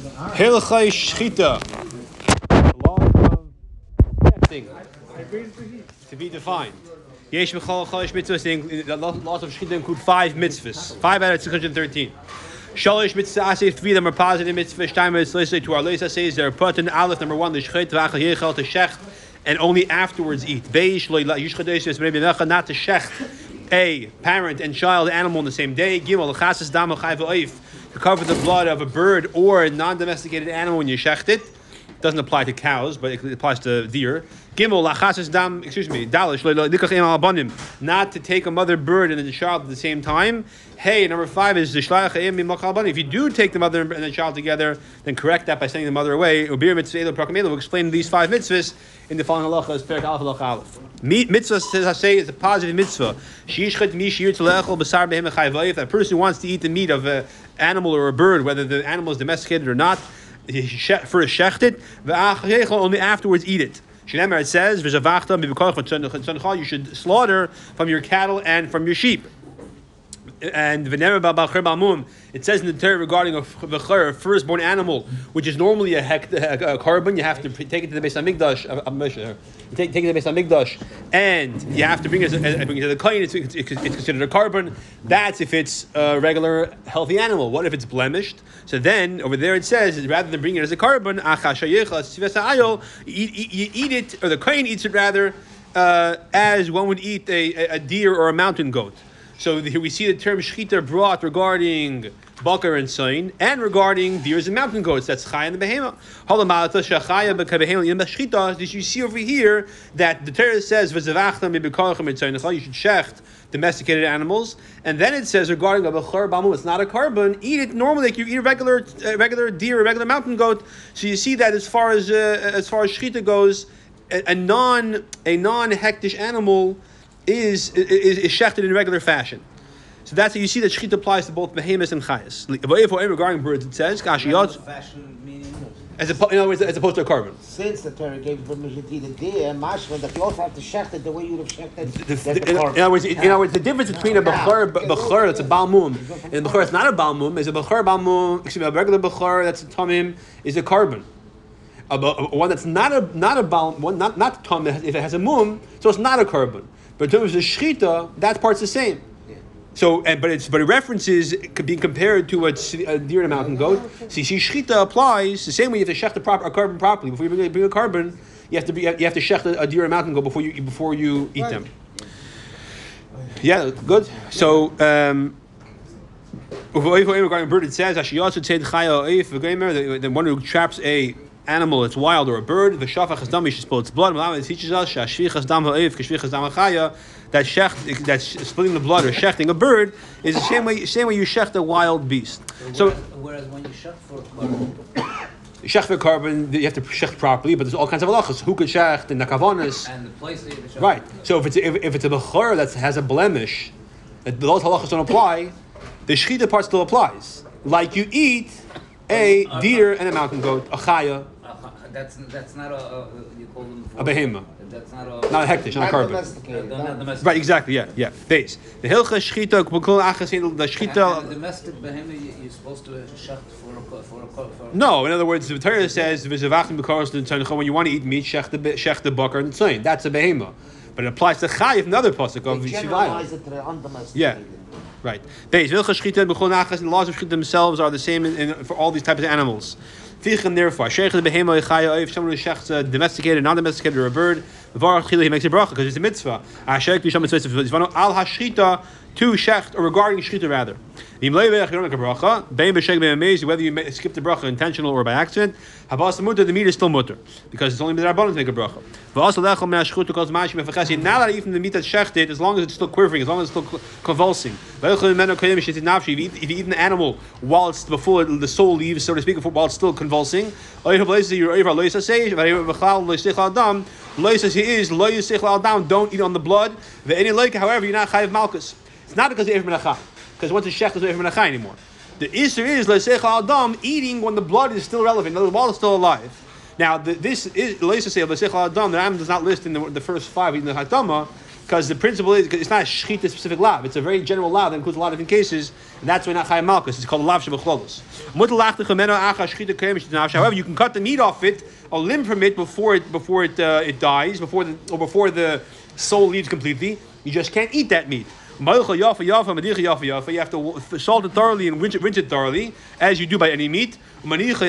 Hilchai Shchita. Law of thing. To be defined. Yesh B'chol Cholish mitzvahs. The laws of Shchita include five mitzvahs. Five out of 613. Shalish mitzvah say three of them are positive mitzvahs. Time is listed to our leisa says they're put in aleph number one the shchit v'achal yichel to shecht and only afterwards eat. Beish yishchadesh is maybe not to shecht a parent and child animal on the same day. Gimel l'chasas dam chayv oif cover the blood of a bird or a non-domesticated animal when you shecht it. it Doesn't apply to cows, but it applies to deer. Gimel lachasas dam. Excuse me. Dalish. Not to take a mother bird and the child at the same time. Hey, number five is. If you do take the mother and the child together, then correct that by sending the mother away. Ubir mitzvah. We'll explain these five mitzvahs in the following halachas. Perak aleph halach aleph. Meat mitzvah says I say is a positive mitzvah. Chayvayif. That person wants to eat the meat of an animal or a bird, whether the animal is domesticated or not, he she- first shecht it, only afterwards eat it. It says. You should slaughter from your cattle and from your sheep. And. It says in the Torah regarding a v'cher, a firstborn animal, which is normally a, hek, a, a carbon. You have to take it to the uh, uh, Moshe, uh, You take, take it to the Beis Hamikdash, and you have to bring it, uh, bring it to the kohen. It's, it's, it's considered a carbon. That's if it's a regular healthy animal. What if it's blemished? So then over there it says rather than bring it as a carbon, you eat, you eat it, or the kohen eats it rather, uh, as one would eat a, a- a deer or a mountain goat. So here we see the term shchita brought regarding bakar and soin, and regarding deers and mountain goats. That's chay and the behema. Halamalata shachaya bekabehema yom shchita. Did you see over here that the Torah says v'zavachta mibikarchem? You should shecht domesticated animals, and then it says regarding a bechor bamu, it's not a carbon. Eat it normally like you eat a regular uh, regular deer, a regular mountain goat. So you see that as far as uh, as far as shchita goes, a, a non a non hektish animal is, is, is shechted in regular fashion. So that's how you see that shechita applies to both behemoths and chayas. Regarding birds, it says as, oppo- in other words, as opposed to a carbon. Since the Torah gave permission to eat a deer, mashma, that you also have to shecht it the way you would have shechted The- the, the- in, in other words, in other words, the difference between a bechor, bechor that's a balmum, and a bechor that's not a balmum is a bechor balmum. Excuse me, a regular bechor that's a tamim is a carbon. A, a- one that's not a not a bal, one not not tam if it has a mum, so it's not a carbon. But in terms of shchita, that part's the same. So, and, but it's but it references could be compared to a deer and a mountain goat. So you see, shchita applies the same way you have to shecht the proper a carbon properly before you bring, a- bring a carbon. You have to be you have to shecht a, a deer and a mountain goat before you before you eat them. Yeah, good. So, um, regarding bird, it says, "Ashiyatsu tzed chaya oif v'gomer." The the one who traps a animal, it's wild or a bird. The shafach dam, you should spill its blood. Malama teaches us shashvichas dam dam ha'chaya. That shecht, that splitting the blood or shechting a bird is the same way same way you shecht a wild beast. So. whereas, whereas when you shut for carbon, Shecht for carbon, you have to shecht properly, but there's all kinds of halachas. Who could shecht and nakavonis. and the place that you shut Right. So if it's if, if it's a bechor that has a blemish, that those halachas don't apply, the shechita part still applies. Like you eat a deer and a mountain goat, a chaya, that's that's not a, a you call them for, a behema, That's not a not a hektish, not a Not carbon. domesticated. not, no. Right. Exactly. Yeah. Yeah. Base. The hilcha shechita, b'kol achas, the And, and domestic behemoth, you- you're supposed to shut for a for a co- for. No, in other words, the Torah says "V'zavachim b'karos l'tzayin." when you want to eat meat, shech the be- shech the bakar and tzayin. That's a behema, but it applies to chayiv, another pasuk of They Yishivayim. generalize it to the undomesticated. Yeah. Right. Beis vilcha shchita and b'chol nachas, and the laws of shchita themselves are the same in, in, for all these types of animals. Fichem therefore, sheikh the behema if someone who shechts a domesticated, non-domesticated, or a bird, v'varach chila, he makes a bracha because it's a mitzvah. Ashek b'sham mitzvah al hashchita to shecht or regarding shchita rather. Whether you skip the bracha intentional or by accident. The meat is still mutter because it's only the rabbanon to make a bracha. To eat from the meat that's shechted as long as it's still quivering, as long as it's still convulsing. If you eat- if you eat an animal while it's before the soul leaves, so to speak, while it's still convulsing, oyev loisa you're over loisa say v'ayim b'chal loisich adam. Loisa he is lo yisich adam. Don't eat on the blood. The any loika. However, you're not chayiv malchus. It's not because you're menachah. Because once it's shech, there's no menachah anymore. The issue is loisich adam eating when the blood is still relevant, the blood is still alive. Now, the, this is Leisa say Lesech Adam. The Ram does not list in the, the first five in the Hatama Because the principle is it's not a shechita specific lav. It's a very general lav that includes a lot of different cases, and that's why not chayim malchus. It's called lav shebechlolos. However, you can cut the meat off it, a limb from it before it before it uh, it dies, before the or before the soul leaves completely. You just can't eat that meat. You have to salt it thoroughly and rinse it, rinse it thoroughly, as you do by any meat. You leave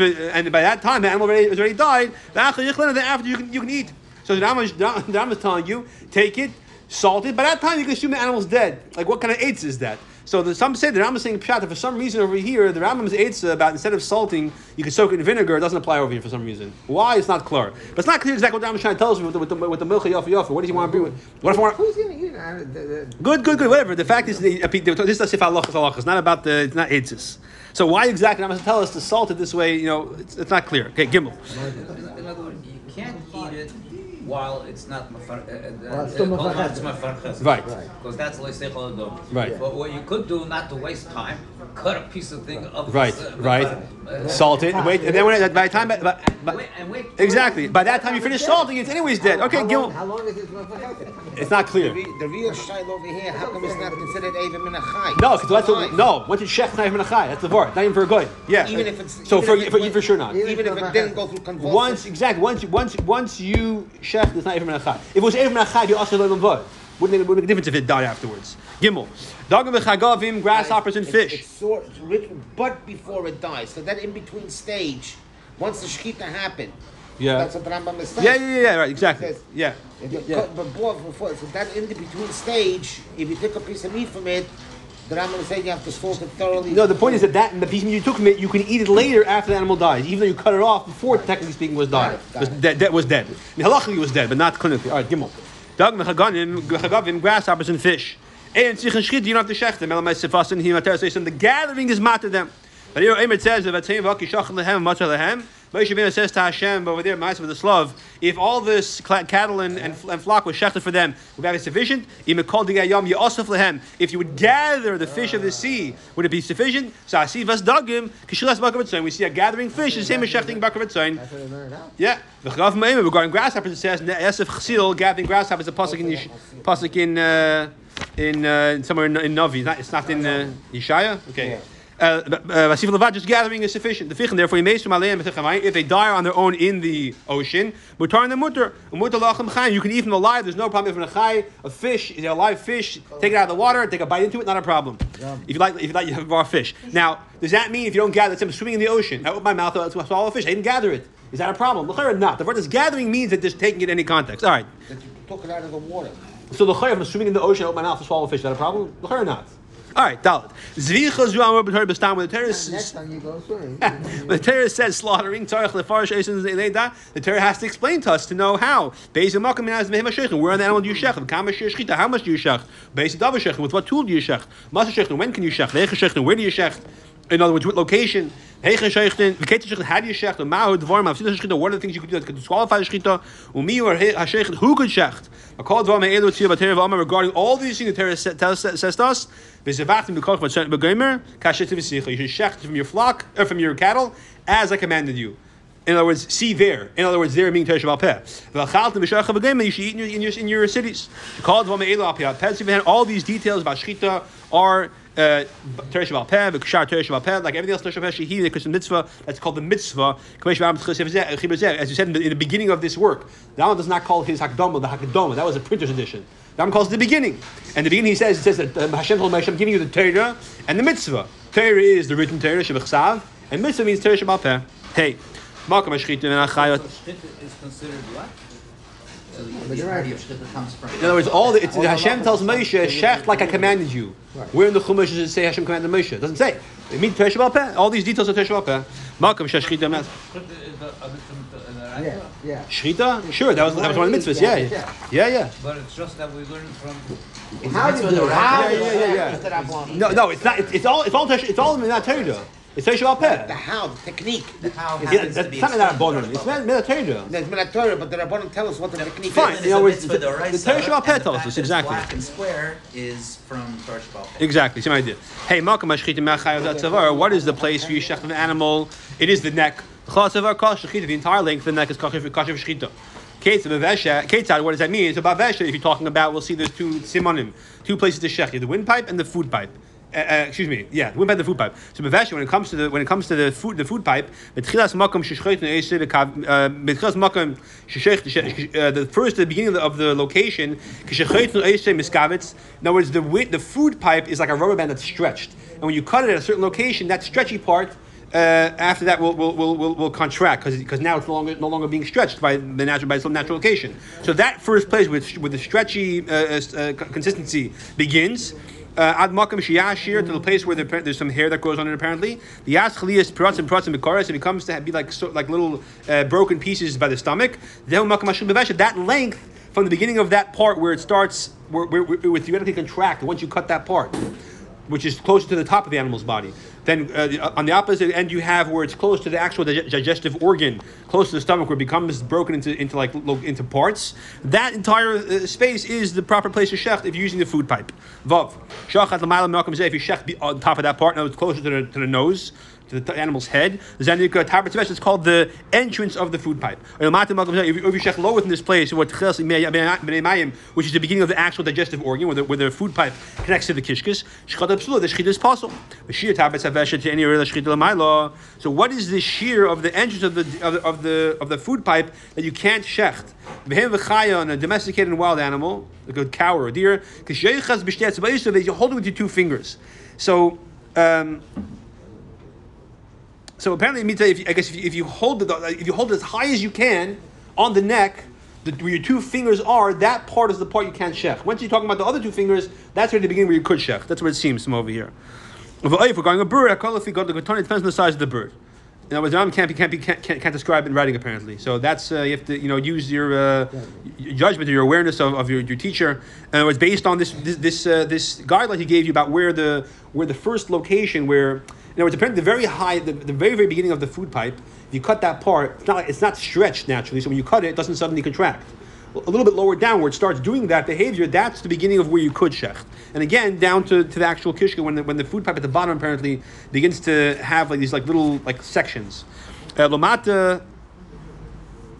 it, and by that time the animal already, has already died. Then after you can you can eat. So the Rambam is, the Rambam is telling you, take it, salt it. By that time, you can assume the animal's dead. Like, what kind of AIDS is that? So the, some say the Rambam is saying pshat. that For some reason over here, the Rambam's AIDS about instead of salting, you can soak it in vinegar. It doesn't apply over here for some reason. Why? It's not clear. But it's not clear exactly what the Rambam is trying to tell us with the with the, with the milcha yafa yafa. What does he want to be with- What if I want? Who's gonna eat it? The- the- Good, good, good. Whatever. The fact is, the, this is sif halachas halachas. It's not about the. It's not AIDS. So why exactly? I'm going to tell us to salt it this way. You know, it's, it's not clear. Okay, Gimel. In other words, you can't eat it while it's not mafar. Uh, uh, While it's still uh, called mafar- it's mafarches. Right. Because that's leisechol adom. Right. But what you could do, not to waste time, cut a piece of thing of Right, this, uh, right. uh, Salt it. Wait, and then when it, by the time, by, by, And wait, and wait. exactly. By that time you finish salting, it's anyways dead. Okay, how long, Gil. how long is this motherfucker? It's not clear. re- the real shayla over here, how come it's not considered even min achai? No, because that's Why? a, no. Once it's shech, not even a chai. That's the word. Not even for a good. Yeah. Even if it's so for if it for you went- for sure not. Even if it didn't go through convulsive. Once exactly. Once once once you shech, it's not even a chai. If it was even a chai, you also let them vote. Wouldn't it, wouldn't make a difference if it died afterwards. Gimel. Dagam v'chagavim, grasshoppers and fish. It's sort, it's written, but before it dies. So that in between stage, once the shkita happened, Yeah. that's what the Rambam is saying. Yeah, yeah, yeah. Right. Exactly. Yes. Yeah. Yeah. before, before, so that in the between stage, if you take a piece of meat from it, the Rambam is saying you have to salt it thoroughly. No, the point is that that and the piece of meat you took from it, you can eat it later after the animal dies, even though you cut it off before, technically speaking, was Got died. it, got was dead, dead was dead. I mean, halachically was dead, but not clinically. All right, Gimel. Dag mechaganim, mechagavim, grasshoppers and fish. And tzichin shchit, you don't have to shech them. Elamai sefasin, he mater says, the gathering is matter them. But here, Emer says, atzayim v'aki shachan lehem, matter lehem. Moshe Rabbeinu says to Hashem over there, Ma'aseh with the Slav, if all this cattle and, and, and flock was shechted for them, would that be sufficient? Im kol digayam yosef lehem. If you would gather the fish of the sea, would it be sufficient? So I see vas dagim kishilas. We see a gathering fish, the same as shechting bakavetzayin. That's what I learned out. Yeah. V'chagav ma'im, Regarding grasshoppers, it says Esef chsil gathering grasshoppers. A pasuk in pasuk in uh, in uh, somewhere in, in Navi. It's not, it's not in uh, Yeshaya. Okay. Uh, uh, just gathering is sufficient. The therefore, he makes from Aleim if they die on their own in the ocean, mutar and the mutar, mutar. You can eat them alive. There's no problem if a fish, is a live fish. Take it out of the water, take a bite into it, not a problem. If you like, if you like, you have raw fish. Now, does that mean if you don't gather, it's I'm swimming in the ocean? I open my mouth, I swallow a fish. I didn't gather it. Is that a problem? L'chayr not. The word is gathering means that just taking it in any context. All right. That you took it out of the water. So the I'm swimming in the ocean, I open my mouth to swallow a fish. Is that a problem? L'chayr not. All right, Dalit. Zvicha zu amar b'tar b'stam. When the terrorist Next time you go swimming. when the Torah says slaughtering, lefarish eisens eleida, the Torah has to explain to us to know how. Beis makom minaz mehem. Where on the animal do you shech? Kama shir shchita. How much do you shech? Beis davar shechin. With what tool do you shech? Masa shechin. When can you shech? Shechin. Where do you shech? In other words, what location? Heichen. How do you shech? Ma'u dvar. What are the things you could do that could disqualify the shechita? Who could shecht? Regarding all these things, the Torah says to us. You should shecht from your flock or from your cattle as I commanded you. In other words, see there. In other words, there meaning Teresh Peh. V'achaltim b'shach b'gomer. You should eat in your in your, in your cities. All these details about shechita are. Uh, Teresh Baal Peh, Teresh like everything else Teresh Peh, Shehi, the mitzvah, that's called the mitzvah. As you said in the, in the beginning of this work, that one does not call his Hakdama the Hakdama. That was a printer's edition. That one calls it the beginning. And the beginning he says, it says that um, Hashem told Moshe, I'm giving you the Torah and the mitzvah. Torah is the written Torah, Shebechsav, and mitzvah means Teresh Peh. Hey, Malcolm Ashchit and Achayot. Is considered what? So the, the of Shchita comes from. In other words, all the, it's, Hashem tells Moshe, Shech like I commanded you. Where in the Chumash does it say Hashem commanded Moshe? It doesn't say. It means Teresh Baal Peh. All these details are Teresh Baal Peh. Malcolm Shashchit Shchita is the other thing, uh, Yeah, yeah. Shchita? Sure, that was, that was one of the mitzvahs. Yeah, yeah, yeah. yeah. But it's just that we learn from. How do you do it? How Yeah, do you yeah, yeah, yeah. No, no, it's not. It's, it's all. It's all. Teresh- It's all not Torah. It's Teresh Baal The how, the technique. The how Yeah, happens to that's be not that explained bonus. It's not not Torah. There's been but the Rabbanim tell us what the technique Fine. is. It's in other a words, the- d'oraisa, the Torah Shabbat Peh the tells fact us, exactly. Black and square is from Torah Shabbat. Peh. Exactly, same idea. Hey, Malcolm Ashchita Mechayav Zatzavar. What is the place for you shech of an animal? It is the neck. Chatzavar kol shechita. The entire length of the neck is kosher for kosher for shechita. Ketzad, bavesha- Ketzad, what does that mean? So bavesha, if you're talking about, we'll see there's two simonim, two places to shech, the windpipe and the food pipe. Uh, uh, excuse me, yeah, the windpipe and the food pipe. So bavesha, when it comes to the when it comes to the food the food pipe, betchilas uh, uh, the first the beginning of the, of the location. In other words, the the food pipe is like a rubber band that's stretched, and when you cut it at a certain location, that stretchy part uh, after that will will, will, will, will contract because now it's no longer no longer being stretched by the natural by some natural location. So that first place with with the stretchy uh, consistency begins. Uh, Ad makam shiyashir to the place where there- there's some hair that grows on it. Apparently, the yas chaliyas piratzim piratzim bekaris it becomes to be like so, like little uh, broken pieces by the stomach. That length from the beginning of that part where it starts where, where, where it would theoretically contract once you cut that part which is closer to the top of the animal's body. Then uh, on the opposite end, you have where it's close to the actual digestive organ, close to the stomach, where it becomes broken into, into like into parts. That entire uh, space is the proper place to shecht if you're using the food pipe. Vav. Shachat l'mayla malcolm if you shecht on top of that part, now it's closer to the, to the nose, to the animal's head. It's called the entrance of the food pipe. If you, shecht lower within this place, which is the beginning of the actual digestive organ, where the, where the food pipe connects to the absula, the shchita is possible. So what is the shear of the entrance of the of the of the, of the food pipe that you can't shecht? On a domesticated wild animal, like a cow or a deer, because you hold it with your two fingers. So. Um, so apparently, I guess if you, if you hold it, if you hold it as high as you can on the neck, the, where your two fingers are, that part is the part you can't shech. Once you're talking about the other two fingers, that's where the beginning where you could shech. That's what it seems from over here. If we're going a bird, I if we got the it depends on the size of the bird. In other words, Rambam can't, be, can't, be, can't, can't, describe it in writing apparently. So that's uh, you have to you know use your, uh, your judgment or your awareness of, of your, your teacher. And it was based on this this this, uh, this guideline he gave you about where the where the first location where in other words, apparently the very high the, the very very beginning of the food pipe. If you cut that part, it's not it's not stretched naturally. So when you cut it, it doesn't suddenly contract. A little bit lower down where it starts doing that behavior, that's the beginning of where you could shecht. And again, down to, to the actual kishka, when the, when the food pipe at the bottom apparently begins to have like these like little like sections. Uh, Lomata,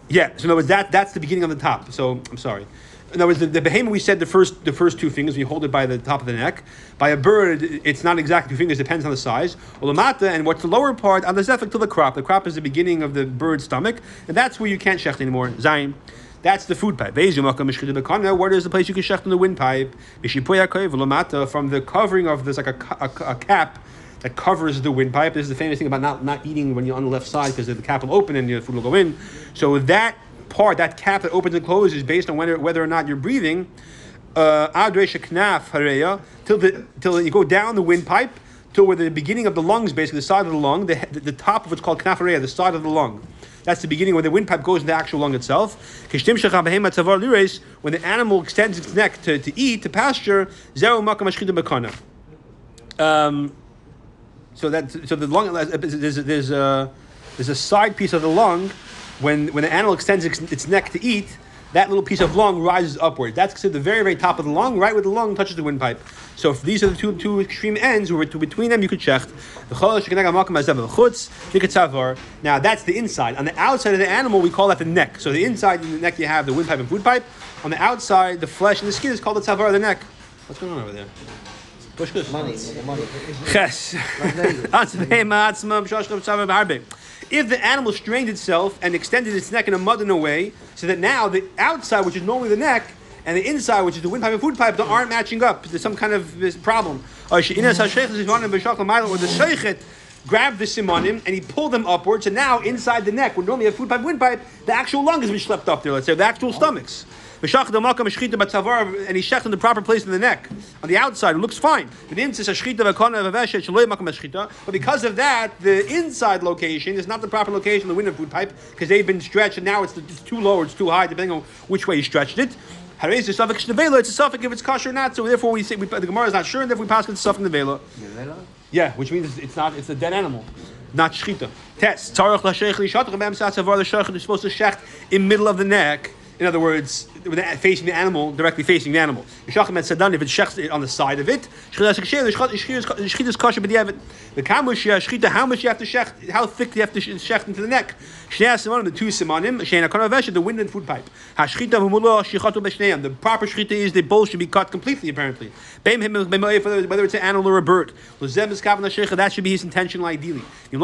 yeah. So in other words, that that's the beginning of the top. So I'm sorry. In other words, the, the behemoth we said the first the first two fingers. We hold it by the top of the neck. By a bird, it's not exactly two fingers. Depends on the size. Olamata, and what's the lower part on the zefik to the crop. The crop is the beginning of the bird's stomach, and that's where you can't shecht anymore. Zayin. That's the food pipe. Where is the place you can shecht the windpipe? From the covering of this, like a, a, a cap that covers the windpipe. This is the famous thing about not, not eating when you're on the left side because the cap will open and the food will go in. So that part, that cap that opens and closes, based on whether, whether or not you're breathing. Uh, till the till you go down the windpipe till where the beginning of the lungs, basically the side of the lung, the, the, top of what's called knaf the side of the lung. That's the beginning where the windpipe goes in the actual lung itself. When the animal extends its neck to, to eat, to pasture, um, so that so the lung there's there's a there's a side piece of the lung when when the animal extends its, neck to eat that little piece of lung rises upward. That's considered the very, very top of the lung, right where the lung touches the windpipe. So if these are the two, two extreme ends, where between them you could shecht. Now that's the inside. On the outside of the animal, we call that the neck. So the inside of the neck you have the windpipe and food pipe. On the outside, the flesh and the skin is called the tzavar of the neck. What's going on over there? Money, money. If the animal strained itself and extended its neck in a modern way, so that now the outside, which is normally the neck, and the inside, which is the windpipe and food pipe, aren't matching up. There's some kind of this problem. Uh, or the sheikhet grabbed the simonim and he pulled them upwards, and now inside the neck, when normally you have food pipe, windpipe, the actual lung has been schlepped up there. Let's say the actual stomachs. And he shecht in the proper place in the neck. On the outside, it looks fine. But because of that, the inside location is not the proper location of the window food pipe, because they've been stretched and now it's, it's too low or it's too high, depending on which way you stretched it. It's a suffix nevela. It's a suffix if it's kosher or not. So therefore, we say we, the Gemara is not sure, and therefore we pass it to suffix nevela. Yeah, which means it's not. It's a dead animal, not shchita. Test. Tzarich l'sheich lishatach b'em satzavor the is supposed to shecht in middle of the neck. In other words, facing the animal, directly facing the animal. Yishachim and sadan if it it's shech on the side of it. Shechita is kosher, but you have it. The kamush shechita, how much you have to shech, how thick you have to shech into the neck? Shnei simonim, the two simonim, sheina konavesh, the wind and food pipe. Hashchita humulo shichatu b'shneim. The proper shechita is they both should be cut completely. Apparently, Beim him- whether it's an animal or a bird. Lezem is kavanah shecha. That should be his intention, ideally. If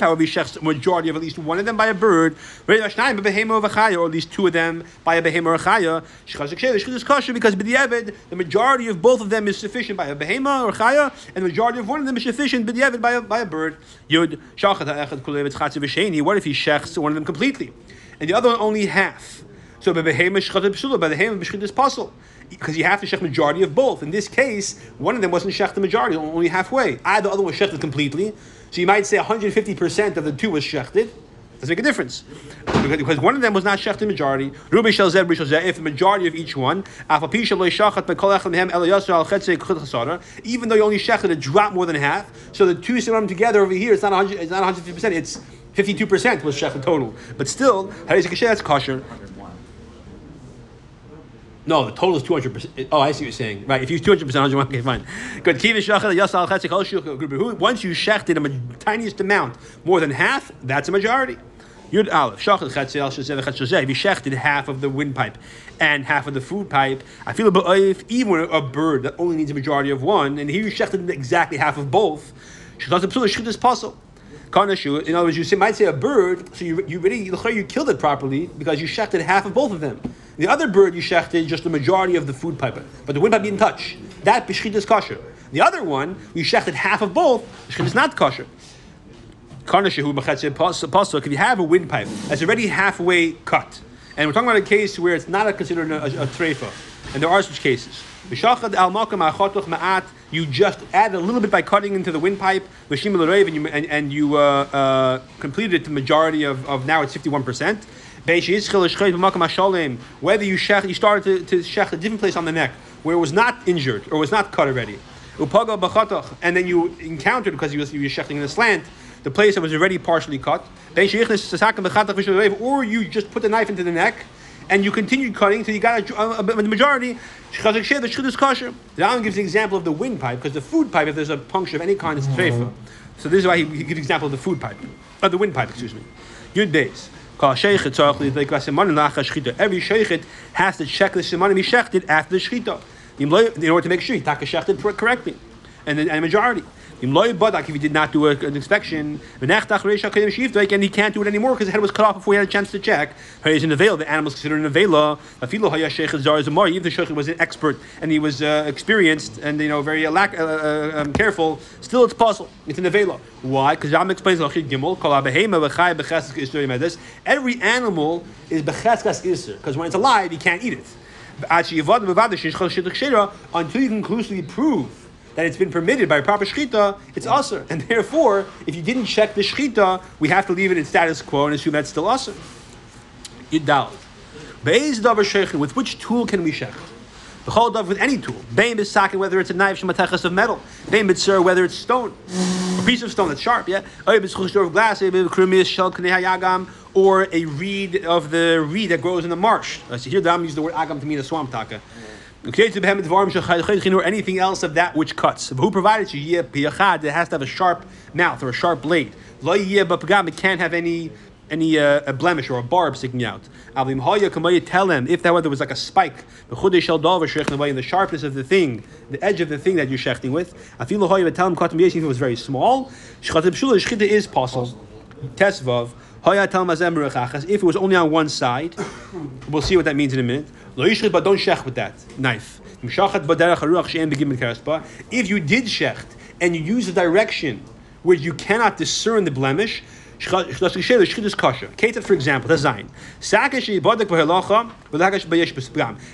however he shechs a majority of at least one of them by a bird, or at least two of them by a behema or a chaya. Is kosher because b'diavad the majority of both of them is sufficient by a behema or chaya, and the majority of one of them is sufficient b'diavad by a by a bird. Yud shachad ha'echad kulev it's chatziv v'sheni. What if he shechs one of them completely, and the other one only half? So by behema shechad b'sula, by the behema b'shchit is possible. Because you have to shech majority of both. In this case, one of them wasn't shech the majority, only halfway. Ah, the other one was shechted completely. So you might say 150% of the two was shechted. Doesn't make a difference. Because, one of them was not shechted majority. Rubi shel Rubi shel zeh, if the majority of each one, even though you only shechted a drop more than half, so the two similar together over here, it's not 100, it's not 150%, it's 52% was shechted total. But still, that's kosher. 101. No, the total is 200%. Oh, I see what you're saying. Right, if you use 200%, 101, okay, fine. Good. Once you shechted a ma- tiniest amount, more than half, that's a majority. Yud aleph. V'chet. If you shechted half of the windpipe and half of the food pipe, I feel if even a bird that only needs a majority of one, and here you shechted exactly half of both, shechaz psul is possible. Karnashu, in other words, you might say a bird, so you, you really you killed it properly because you shechted half of both of them. The other bird you shechted just the majority of the food pipe, but the windpipe didn't touch. That b'shchit is kosher. The other one, you shechted half of both, b'shchit is not kosher. Karnashu pasuk. If you have a windpipe that's already halfway cut, and we're talking about a case where it's not a, considered a, a, a treifa, and there are such cases. You just add a little bit by cutting into the windpipe, and you and, and you uh, uh, completed the majority of, of now it's fifty one percent. Whether you shech, you started to, to shech a different place on the neck where it was not injured or was not cut already. And then you encountered because you was you were shechting in a slant the place that was already partially cut. Or you just put the knife into the neck and you continued cutting until you got a, a, a, the majority. The Rambam gives an example of the windpipe because the food pipe, if there's a puncture of any kind, it's treifa. So this is why he, he gives an example of the food pipe, of the windpipe, excuse me. Yud days. Every sheikhet has to check the simanim he shechted after the shechita in order to make sure he taka correctly, and and majority. If he did not do a, an inspection, and he can't do it anymore because the head was cut off before he had a chance to check. He's in the veil. The animal is considered the veil. Even the sheikh was an expert and he was uh, experienced and you know very uh, uh, uh, um, careful, still it's puzzle. It's in the veil. Why? Because Ram explains every animal is becheskas iser because when it's alive you can't eat it. Until you conclusively prove that it's been permitted by proper shechita, it's usher. And therefore, if you didn't check the shechita, we have to leave it in status quo and assume that's still usher. Yidal. Beis davar shechin. With which tool can we shech? The whole dove with any tool. Bein bisakin, whether it's a knife shematechas of metal. Bein bitzur, whether it's stone, a piece of stone that's sharp. Yeah. Oy bitzchush of glass. Shel hayagam, or a reed of the reed that grows in the marsh. So here the Ram use the word agam to mean a swamp taka or anything else of that which cuts. Who provided you? It has to have a sharp mouth or a sharp blade. It can't have any any uh, a blemish or a barb sticking out. Tell him if that there was like a spike, in the sharpness of the thing, the edge of the thing that you're shechting with. Tell him if it was very small. Is possible. Tesvav. If it was only on one side, we'll see what that means in a minute. But don't shech with that knife. If you did shecht and you use a direction where you cannot discern the blemish, Ketat, for example, the Zayin.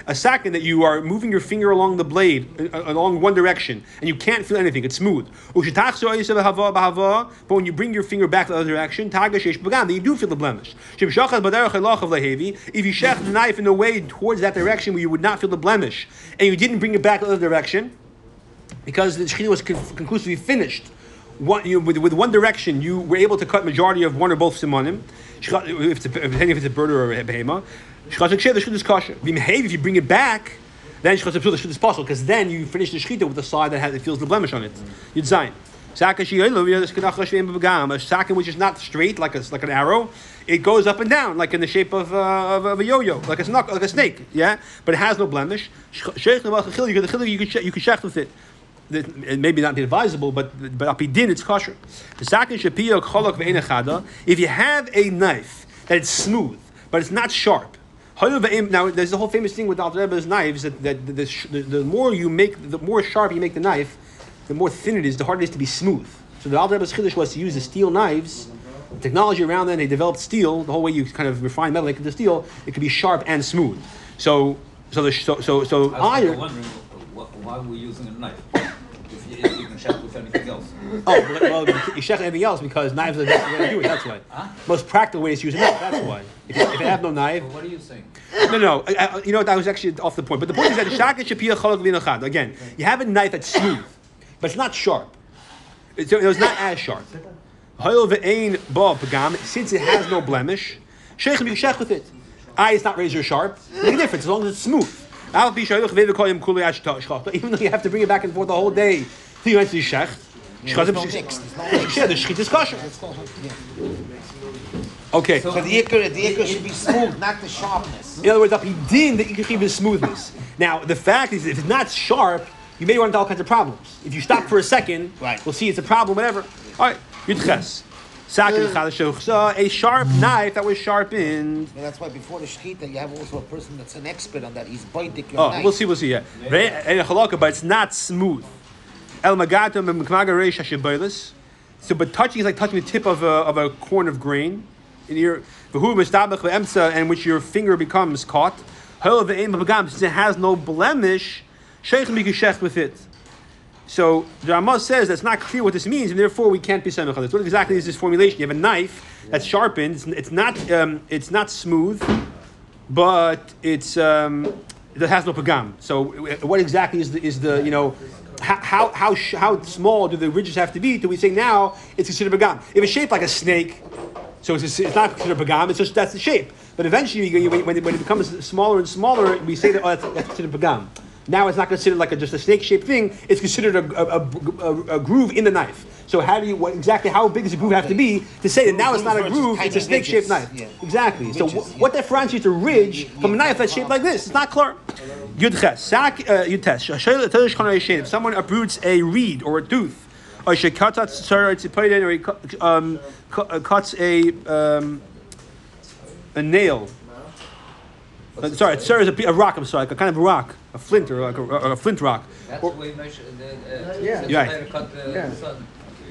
A second that you are moving your finger along the blade, uh, along one direction, and you can't feel anything, it's smooth. But when you bring your finger back the other direction, then you do feel the blemish. If you shech the knife in a way towards that direction where you would not feel the blemish, and you didn't bring it back the other direction, because the shechita was conclusively finished, one, you, with, with one direction, you were able to cut majority of one or both simonim, if it's, a, if it's a bird or a behema. If you bring it back, then the possible, because then you finish the shchita with the side that has, it feels the blemish on it. You'd sign. Sakin shi'elu, the shkidach l'shveim b'vagam, a sakin which is not straight, like a, like an arrow, it goes up and down, like in the shape of, uh, of, of a yo-yo, like a, like a snake, yeah? But it has no blemish. You the you you with it. It may be not advisable, but but apidin it's kosher. The sakin shapiyok cholok ve'enachada. If you have a knife that it's smooth but it's not sharp. Now there's the whole famous thing with Alter Rebbe's knives that, that the, the, the, the more you make, the more sharp you make the knife, the more thin it is, the harder it is to be smooth. So the Alter Rebbe's chiddush was to use the steel knives. Technology around then, they developed steel. The whole way you kind of refine metal into steel, it could be sharp and smooth. So so the, so so, so I was iron. wondering wh- why we're using a knife. You, if you can check with anything else. Oh, well, check anything else because knives are the best way to do it. That's why. Most practical way is to use a knife. That's why. If you, if have no knife, Well, what are you saying? no, no. I, I, you know what? That was actually off the point. But the point is that the shaka shapia cholok v'inachad. Again, you have a knife that's smooth, but it's not sharp. It's, it's not as sharp. Hoyel ve'ein ba pagam. Since it has no blemish, sheikh you shech with it. I is not razor sharp. Make a difference as long as it's smooth. Al pi shoylach ve'vekoyim kuli ash ta'ashchach. Even though you have to bring it back and forth the whole day, till you enter the shech. There's no mix. There's. Yeah, the shechit is kosher. Yeah. Okay. So the ikar, the should be smooth, not the sharpness. In other words, up apidin, the ikrichiv is smoothness. Now, the fact is, if it's not sharp, you may run into all kinds of problems. If you stop for a second, Right. we'll see it's a problem, whatever. All right, Yudches. Uh, Chadashochsa, a sharp knife that was sharpened. And that's why before the shechita, you have also a person that's an expert on that. He's biting your Oh, knife. we'll see, we'll see, yeah. A eh, halakha, But it's not smooth. El magatum and. So, but touching is like touching the tip of a, of a corn of grain. In your ve'emsa, and which your finger becomes caught. B'gam, since it has no blemish, sheikh mikashech with it. So the Ramah says that's not clear what this means, and therefore we can't be semich. What exactly is this formulation? You have a knife that's sharpened. It's, it's not um, it's not smooth, but it's um, it has no pagam. So what exactly is the is the you know how how how, small do the ridges have to be? Do we say now it's considered pagam? If it's shaped like a snake, so it's, it's not considered pagam. It's just that's the shape. But eventually, you, when, it- when it becomes smaller and smaller, we say that oh, that's, that's considered pagam. Now it's not considered like a, just a snake-shaped thing. It's considered a, a- a- a groove in the knife. So how do you what, exactly how big does a groove have to be to say that now it's not a groove? It's a snake-shaped knife. Yeah. Exactly. So Ridges, wh- yeah. what differentiates a ridge from a knife that's shaped like this? It's not clear. Yud ches. Sak yud tes. Shayla telish kana yishen. If someone uproots a reed or a tooth, or she cuts out sorry, it's put in, or he um, uh, cuts a um, a nail. Uh, sorry, it's sorry, it's a, a rock. I'm sorry, like a kind of a rock, a flint or like a, or a flint rock. That's Or- the way Moshe, the, uh, Yeah. said Right. cut the Yeah.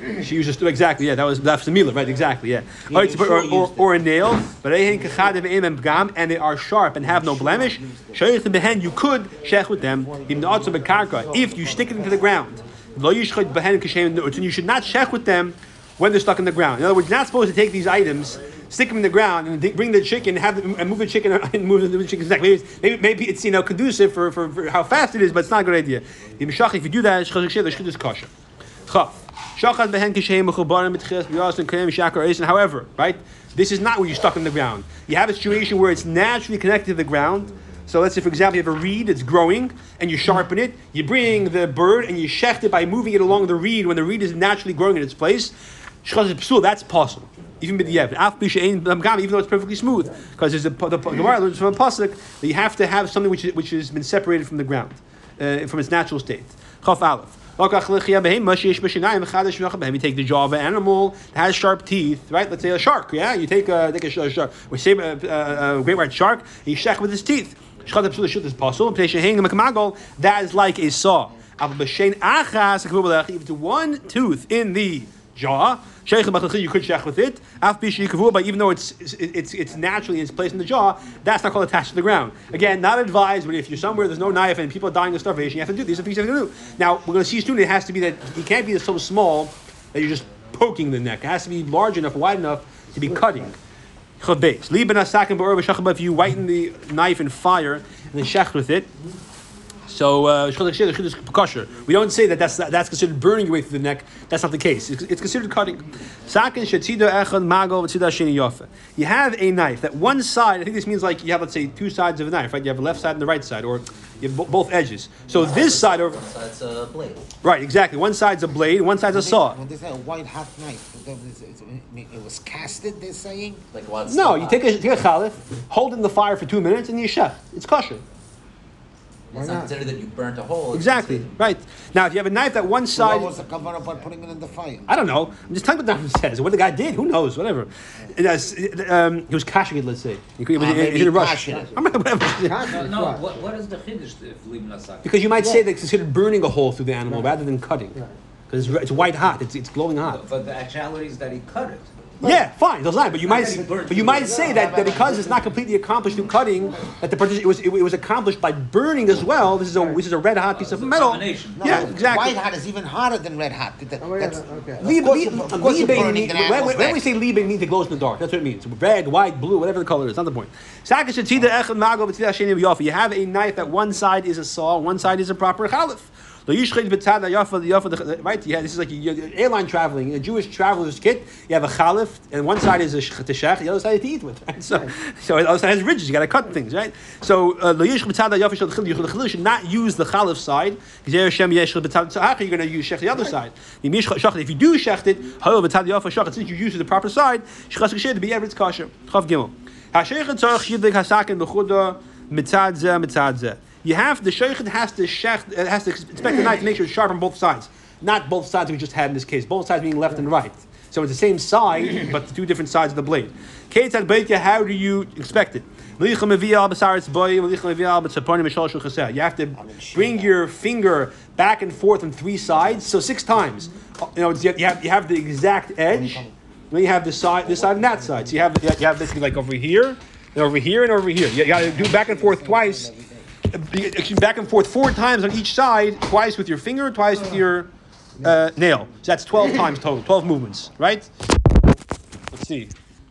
She used to exactly, yeah. That was that's the mila, right? Exactly, yeah. Or, or, or, a nail, but they ain't kachad ve'em and they are sharp and have no blemish. You could shech with them. Im also bekarka, if you stick it into the ground. Lo yishchot behen kashem nu'utun, You should not shech with them when they're stuck in the ground. In other words, you're not supposed to take these items. Stick them in the ground and bring the chicken, have them, and move the chicken and move the chicken. neck. Maybe, it's- maybe, maybe it's you know conducive for, for, for how fast it is, but it's not a good idea. If you do that, it's chazak sheh, the shchut is kosher. However, right, this is not where you're stuck in the ground. You have a situation where it's naturally connected to the ground. So let's say, for example, you have a reed that's growing, and you sharpen it. You bring the bird and you shecht it by moving it along the reed when the reed is naturally growing in its place. That's possible. Even even though it's perfectly smooth, because there's a the Gemara learns from a pasuk that you have to have something which is, which has been separated from the ground, uh, from its natural state. Chaf aleph. You take the jaw of an animal that has sharp teeth, right? Let's say a shark, yeah? You take a, take a, a we say a, a, a great white shark, and you shech with his teeth. That is like a saw. If it's one tooth in the jaw, you could shech with it. But even though it's, it's, it's naturally its place in the jaw, that's not called attached to the ground. Again, not advised, but if you're somewhere, there's no knife, and people are dying of starvation, you have to do these things you have to do. Now, we're going to see soon, it has to be that it can't be so small that you're just poking the neck. It has to be large enough, wide enough to be cutting. If you whiten the knife in fire and then shech with it, So uh, kosher. We don't say that that's that's considered burning your way through the neck. That's not the case. It's, it's considered cutting. Sakin shetida echad mago sheni yofa. You have a knife that one side. I think this means like you have let's say two sides of a knife, right? You have a left side and the right side, or you have bo- both edges. So this side over. So it's a blade. Right, exactly. One side's a blade, one side's a saw. When they say a white hot knife, it was- it was casted, they're saying? Like what's No, you take a take a chalif, hold it in the fire for two minutes, and you chef. It's kosher. It's not considered that you burnt a hole. Exactly. considered- Right. Now, if you have a knife that one What side. was the cover up on putting it in the fire? I don't know. I'm just telling you what the says. What the guy did, who knows? Whatever. It has, it, um, he was cashing it. Let's say he, could- he was, Ah, he maybe was in a rush. cashing it. I'm not- whatever. No, no what, what is the chiddush if leaving a socket? Because you might say that it's considered burning a hole through the animal rather than cutting. Because it's, it's white hot. It's, it's glowing hot. But the actuality is that he cut it. Yeah, fine. That's fine. But you might, that he burnt but you might say that, that because it's not completely accomplished through cutting, that the partic- it was it, was accomplished by burning as well. This is a this is a red hot piece of metal. No, Yeah, exactly. White hot is even hotter than red hot. That- Oh, yeah, that's- okay. of Lieb- course lieb- of course you're liebing burning mean- an when, when, when we say liebing, means it glows in the dark. That's what it means. Red, white, blue, whatever the color is. Not the point. Sakish tzida echad mago v'tzida sheni v'yofa. You have a knife that one side is a saw, one side is a proper chalif. The yishchid b'tzad yafa the yafa the- right. Yeah, this is like you're airline traveling. A Jewish traveler's kit, you have a chalif, and one side is a sh- to the other side is to eat with. Right? So, so the other side has ridges. You got to cut things, right? So uh, the yishchid b'tzad yafa shel chil. The chil should not use the chalif side. Because Hashem yeshchid b'tzad tzahach, you're going to use shech the other side. The mish shach- If you do shecht it, hayol b'tzad yafa shach. Since you use the proper side, to be every kosher. Chav gimel. Hashechet tzarich yidlik hasakin b'chuda mitzad zeh mitzad zeh. You have the shaykhid has to shecht, uh, has to inspect the knife to make sure it's sharp on both sides, not both sides we just had in this case. Both sides being left and right. So it's the same side, but two different sides of the blade. How do you inspect it? You have to bring your finger back and forth on three sides, so six times. You know, you have, you have the exact edge. Then you have this side, this side, and that side. So you have you have basically like over here, and over here, and over here. You got to do back and forth twice. Back and forth four times on each side, twice with your finger, twice with your uh, nail. So that's twelve times total, twelve movements, right? Let's see,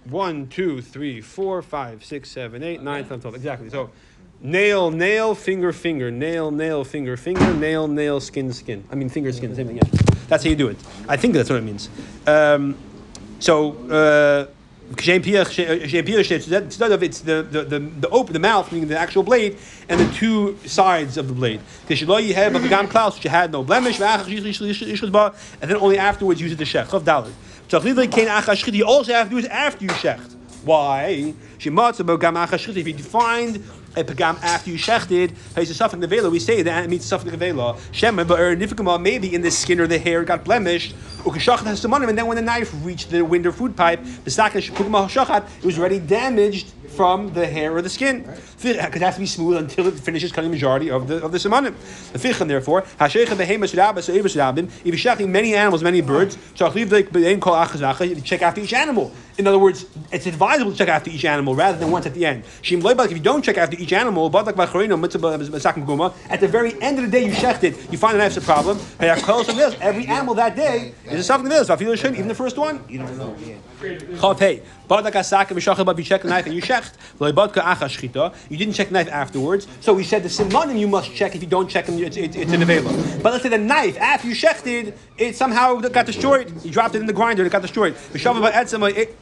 one, two, three, four, five, six, seven, eight, nine, ten, twelve. Exactly. So. Nail, nail, finger, finger, nail, nail, finger, finger, nail, nail, skin, skin. I mean, finger, skin, same thing. Yeah, that's how you do it. I think that's what it means. Um, so, uh, Uh, of it's the the, the, the open the mouth, meaning the actual blade, and the two sides of the blade. Which had no blemish, and then only afterwards use it to shech. You also have to do it after you shecht. Why? If you find a pagam after you shechted, has a suffix nevela. We say that it means suffix nevela. Shema, but or nifikama maybe in the skin or the hair got blemished. Ukashachat has and then when the knife reached the window food pipe, the shachat, it was already damaged from the hair or the skin. Because it has to be smooth until it finishes cutting the majority of the of the simonim. The fichan, therefore, hashecha behemoth rabbis so evis rabbim. If you're many animals, many birds, so you check after each animal. In other words, it's advisable to check after each animal rather than once at the end. If you don't check after each animal, uh, at the very end of the day you shecht it, you find the knife's a problem. Every animal that day is a something this. Even the first one. You don't know, yeah. Chav hey, badak asaka v'shachar but you check the knife and you checked. You didn't check knife afterwards, so we said the simonim you must check. If you don't check them, it's, it's, it's an avela. But let's say the knife after you shechted, it somehow got destroyed. You dropped it in the grinder, it got destroyed.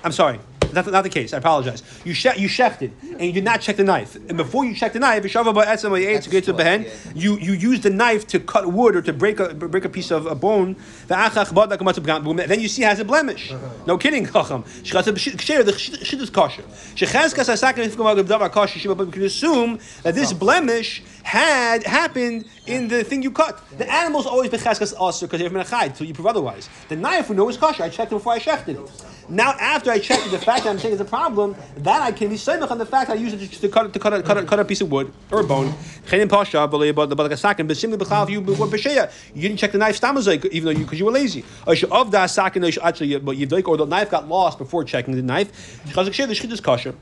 I'm sorry. That's not the case. I apologize. You she- you shechted and you did not check the knife. And before you check the knife, v'shachar but etzem, it- to get to behen, you you use the knife to cut wood or to break a break a piece of a bone. V'achach badak matzah Then you see it has a blemish. Uh-huh. No kidding, chacham. The shit is kosher. Shecheskas hasakin if kumag davar kosher. Shima, but we can assume that this blemish had happened in the thing you cut. The animal's always becheskas aser because you have menachai so you prove otherwise. The knife we know is kosher. I checked it before I shechted it. Now, after I checked it, the fact that I'm saying is a problem, that I can be seimach on the fact that I use it to, cut to cut a, cut, a, cut a piece of wood or a bone. Chenin pasha, but the balakasakin, but simply b'chal if you were b'sheya, you didn't check the knife stamazay even though you because you were lazy. Of actually, but or the knife got lost before checking the knife. The shchit is kosher.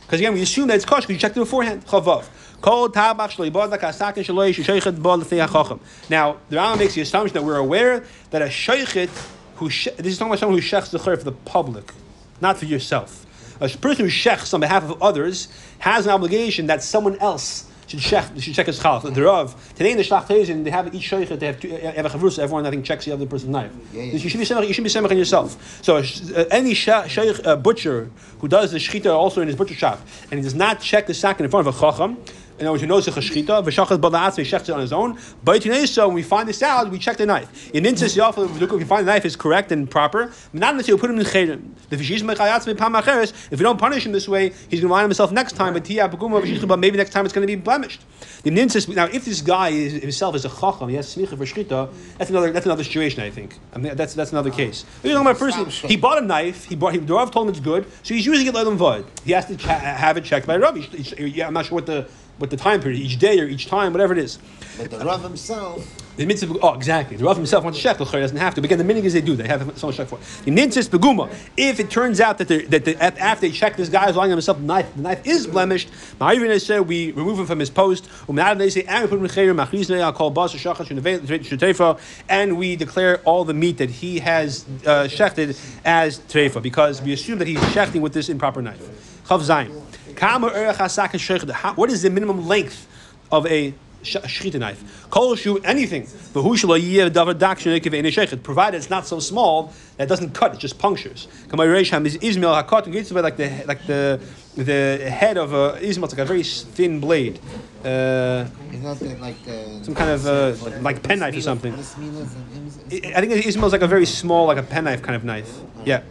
Because again, we assume that it's kosher because you checked it beforehand. Chavav. Kol tabach shloi badak asakin shloi shesheichet bal l'fnei hachacham. Now, the Rambam makes the assumption that we're aware that a sheichet who she- this is talking about someone who shechs the for the public, not for yourself. A person who shechs on behalf of others has an obligation that someone else should check should check his chalach. The Rav today in the shlachtezin they have each sheikh they have two, have a chavrusa. Everyone I think checks the other person's knife. Yeah, yeah. You should be semach, you should be semach on yourself. So uh, any sh- sheikh uh, butcher who does the shechita also in his butcher shop and he does not check the sack in front of a chacham. In other words, who knows the chashchita, v'shachas b'la'atz, he checks it on his own. But you know, so when we find this out, we check the knife. In insis yafel, if we find the knife is correct and proper, not necessarily we put him in chayrim. If he's mechayatz me'pam acheres, if we don't punish him this way, he's going to line himself next time. But tiya paguma v'shichta, but maybe next time it's going to be blemished. The ninsis, now if this guy is, himself is a chacham, he has smicha for shchita, that's another that's another situation. I think. I mean, that's that's another case. We're talking about person. He bought a knife. He bought. He, the Rav told him it's good, so he's using it like vod. He has to cha- have it checked by. He- he- Yeah, I'm not sure what the what the time period, each day or each time, whatever it is. But the Rav himself, The mitzvah, oh, exactly. The Rav himself wants to check. The Chayr doesn't have to. But again, the meaning is they do. They have someone check for. it. The nintzis beguma. If it turns out that that the, after they check this guy is lying on himself, the knife, the knife is blemished. Ma'ariv said we remove him from his post. Say and we put him in chayr machrizne al kol bas shachas shetrefa, and we declare all the meat that he has uh, shechted as trefa because we assume that he's shechting with this improper knife. Chav zayin. Kama erech hasak shechted. How- What is the minimum length of a sh- shechita knife. Kol shu anything. But who shall year davar dak shenekiv ein shechet? Provided it's not so small that it doesn't cut; it just punctures. Kama ham is izmel hakot and gets like the like the the head of a Ismail. It's like a very thin blade. Uh, not like the some kind of uh, like pen knife or something. I I think izmel's like a very small, like a penknife kind of knife. Yeah.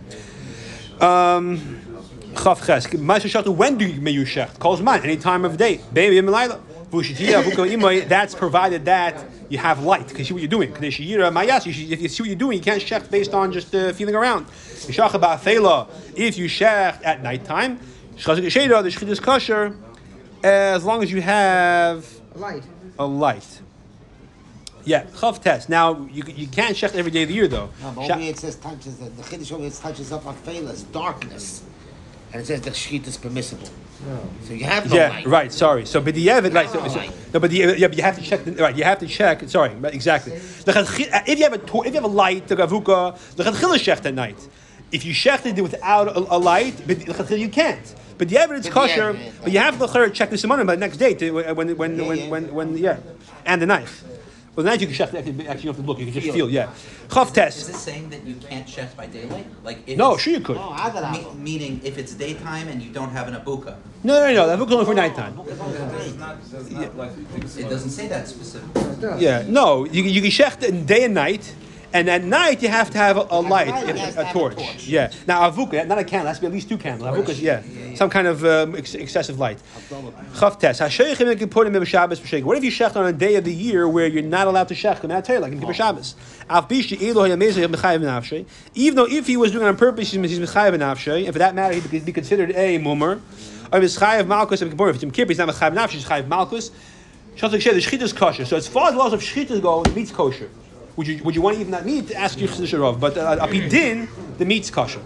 Um, Chav Ches. Shachtu, When do you may you shecht? Calls mine any time of day. Baby Milayla. Vushitiya Vuko Imoy. That's provided that you have light. Because see what you're doing. Kadesh Yira Mayas. you If you see what you're doing, you can't shecht based on just uh, feeling around. If you shecht at nighttime, the kosher, as long as you have light. a light. Yeah, chav test. Now you, you can't shecht every day of the year though. No, but it says touches the, the chiddush over here touches up on darkness, and it says the shechit is permissible. So you have no yeah, light. right. Sorry. So, but the evidence, right? So, so, no, but the, yeah, but you have to check. The, right, you have to check. Sorry, exactly. The uh, if you have a tor- if you have a light, the gavuka, the chadchila shecht at night. If you shechted it without a, a light, but the chadchila you can't. But the evidence kosher. but you have to check the simanim by the next day to, when when when Yeah, when, yeah. when, when yeah, and the knife. Well, the knife you can shecht. Actually, actually, you don't have to look. You can just feel. Yeah, chav test. Is test. this saying that you can't chef by daylight? Like if No, it's- sure you could. Oh, Me- meaning if it's daytime and you don't have an avuka. No, no, no. That's only for nighttime. It doesn't say that specifically. Yeah, no, you, you can shecht in day and night, and at night you have to have a, a light, a, you have to a a torch. Yeah. Now avuka, not a candle, it has to be at least two candles. Avuka, yeah, some kind of um, ex- excessive light. Chav test. Hasheichim and Kippurim and Shabbos for What if you shecht on a day of the year where you're not allowed to shecht? I tell you, like in Kippur Shabbos? Av bishi elo hayamezeh mechayev nafshay. Even though if he was doing it on purpose, he's he's mechayev nafshay, and for that matter, he'd be considered a mumar. Or malchus of Kippur. If it's in Kippur, he's not mechayev nafshay, he's mechayev malchus. Shatzak Shed, the shechita is kosher. So as far as the laws of shechita go, the meat's kosher. Would you, would you want even that meat? To ask your chiddush Rav. But uh, apidin, the meat's kosher.